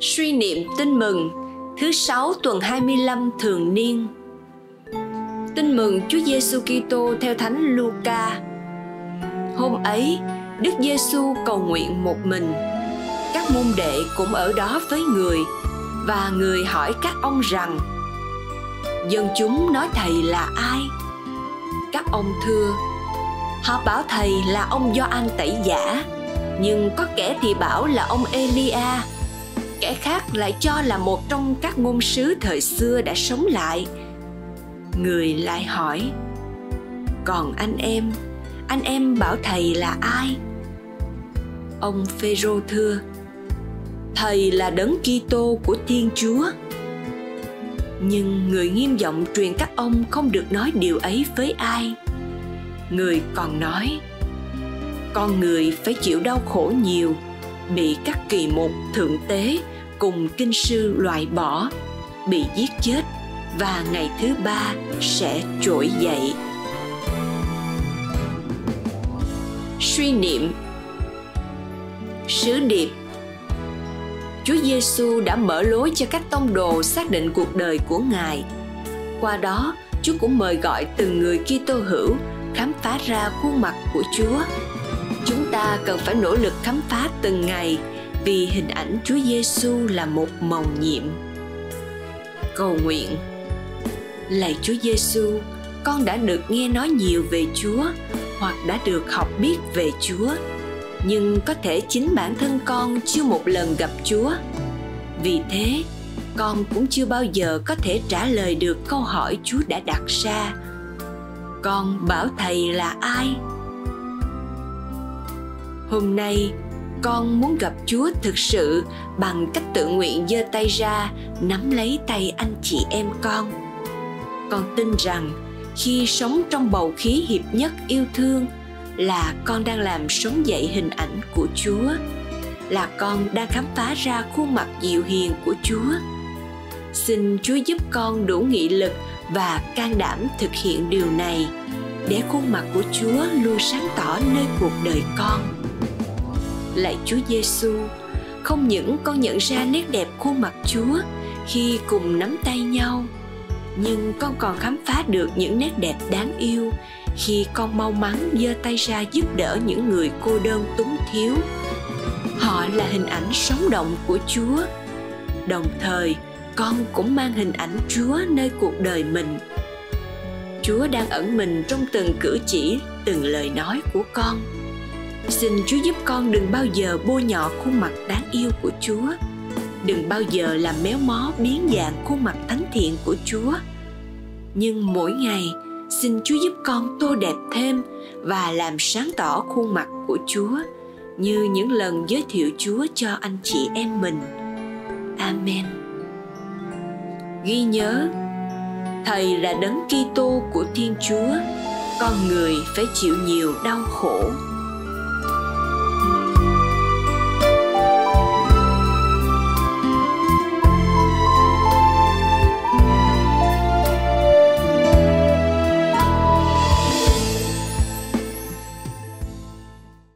Suy niệm tin mừng thứ sáu tuần 25 thường niên. Tin mừng Chúa Giêsu Kitô theo Thánh Luca. Hôm ấy, Đức Giêsu cầu nguyện một mình. Các môn đệ cũng ở đó với người và người hỏi các ông rằng: Dân chúng nói thầy là ai? Các ông thưa: Họ bảo thầy là ông Gioan Tẩy Giả, nhưng có kẻ thì bảo là ông Elia kẻ khác lại cho là một trong các ngôn sứ thời xưa đã sống lại. Người lại hỏi, còn anh em? Anh em bảo thầy là ai? Ông phêrô thưa, thầy là đấng kitô của thiên chúa. Nhưng người nghiêm giọng truyền các ông không được nói điều ấy với ai. Người còn nói, con người phải chịu đau khổ nhiều bị các kỳ mục thượng tế cùng kinh sư loại bỏ bị giết chết và ngày thứ ba sẽ trỗi dậy suy niệm sứ điệp Chúa Giêsu đã mở lối cho các tông đồ xác định cuộc đời của Ngài. Qua đó, Chúa cũng mời gọi từng người Kitô hữu khám phá ra khuôn mặt của Chúa. Chúng ta cần phải nỗ lực khám phá từng ngày vì hình ảnh Chúa Giêsu là một màu nhiệm. Cầu nguyện Lạy Chúa Giêsu, con đã được nghe nói nhiều về Chúa hoặc đã được học biết về Chúa, nhưng có thể chính bản thân con chưa một lần gặp Chúa. Vì thế, con cũng chưa bao giờ có thể trả lời được câu hỏi Chúa đã đặt ra. Con bảo thầy là ai? Hôm nay, con muốn gặp chúa thực sự bằng cách tự nguyện giơ tay ra nắm lấy tay anh chị em con. Con tin rằng khi sống trong bầu khí hiệp nhất yêu thương là con đang làm sống dậy hình ảnh của chúa là con đang khám phá ra khuôn mặt dịu hiền của chúa. Xin chúa giúp con đủ nghị lực và can đảm thực hiện điều này để khuôn mặt của chúa luôn sáng tỏ nơi cuộc đời con lạy Chúa Giêsu, không những con nhận ra nét đẹp khuôn mặt Chúa khi cùng nắm tay nhau, nhưng con còn khám phá được những nét đẹp đáng yêu khi con mau mắn giơ tay ra giúp đỡ những người cô đơn túng thiếu. Họ là hình ảnh sống động của Chúa. Đồng thời, con cũng mang hình ảnh Chúa nơi cuộc đời mình. Chúa đang ẩn mình trong từng cử chỉ, từng lời nói của con Xin Chúa giúp con đừng bao giờ bôi nhọ khuôn mặt đáng yêu của Chúa. Đừng bao giờ làm méo mó biến dạng khuôn mặt thánh thiện của Chúa. Nhưng mỗi ngày, xin Chúa giúp con tô đẹp thêm và làm sáng tỏ khuôn mặt của Chúa như những lần giới thiệu Chúa cho anh chị em mình. Amen. Ghi nhớ, Thầy là đấng Kitô của Thiên Chúa, con người phải chịu nhiều đau khổ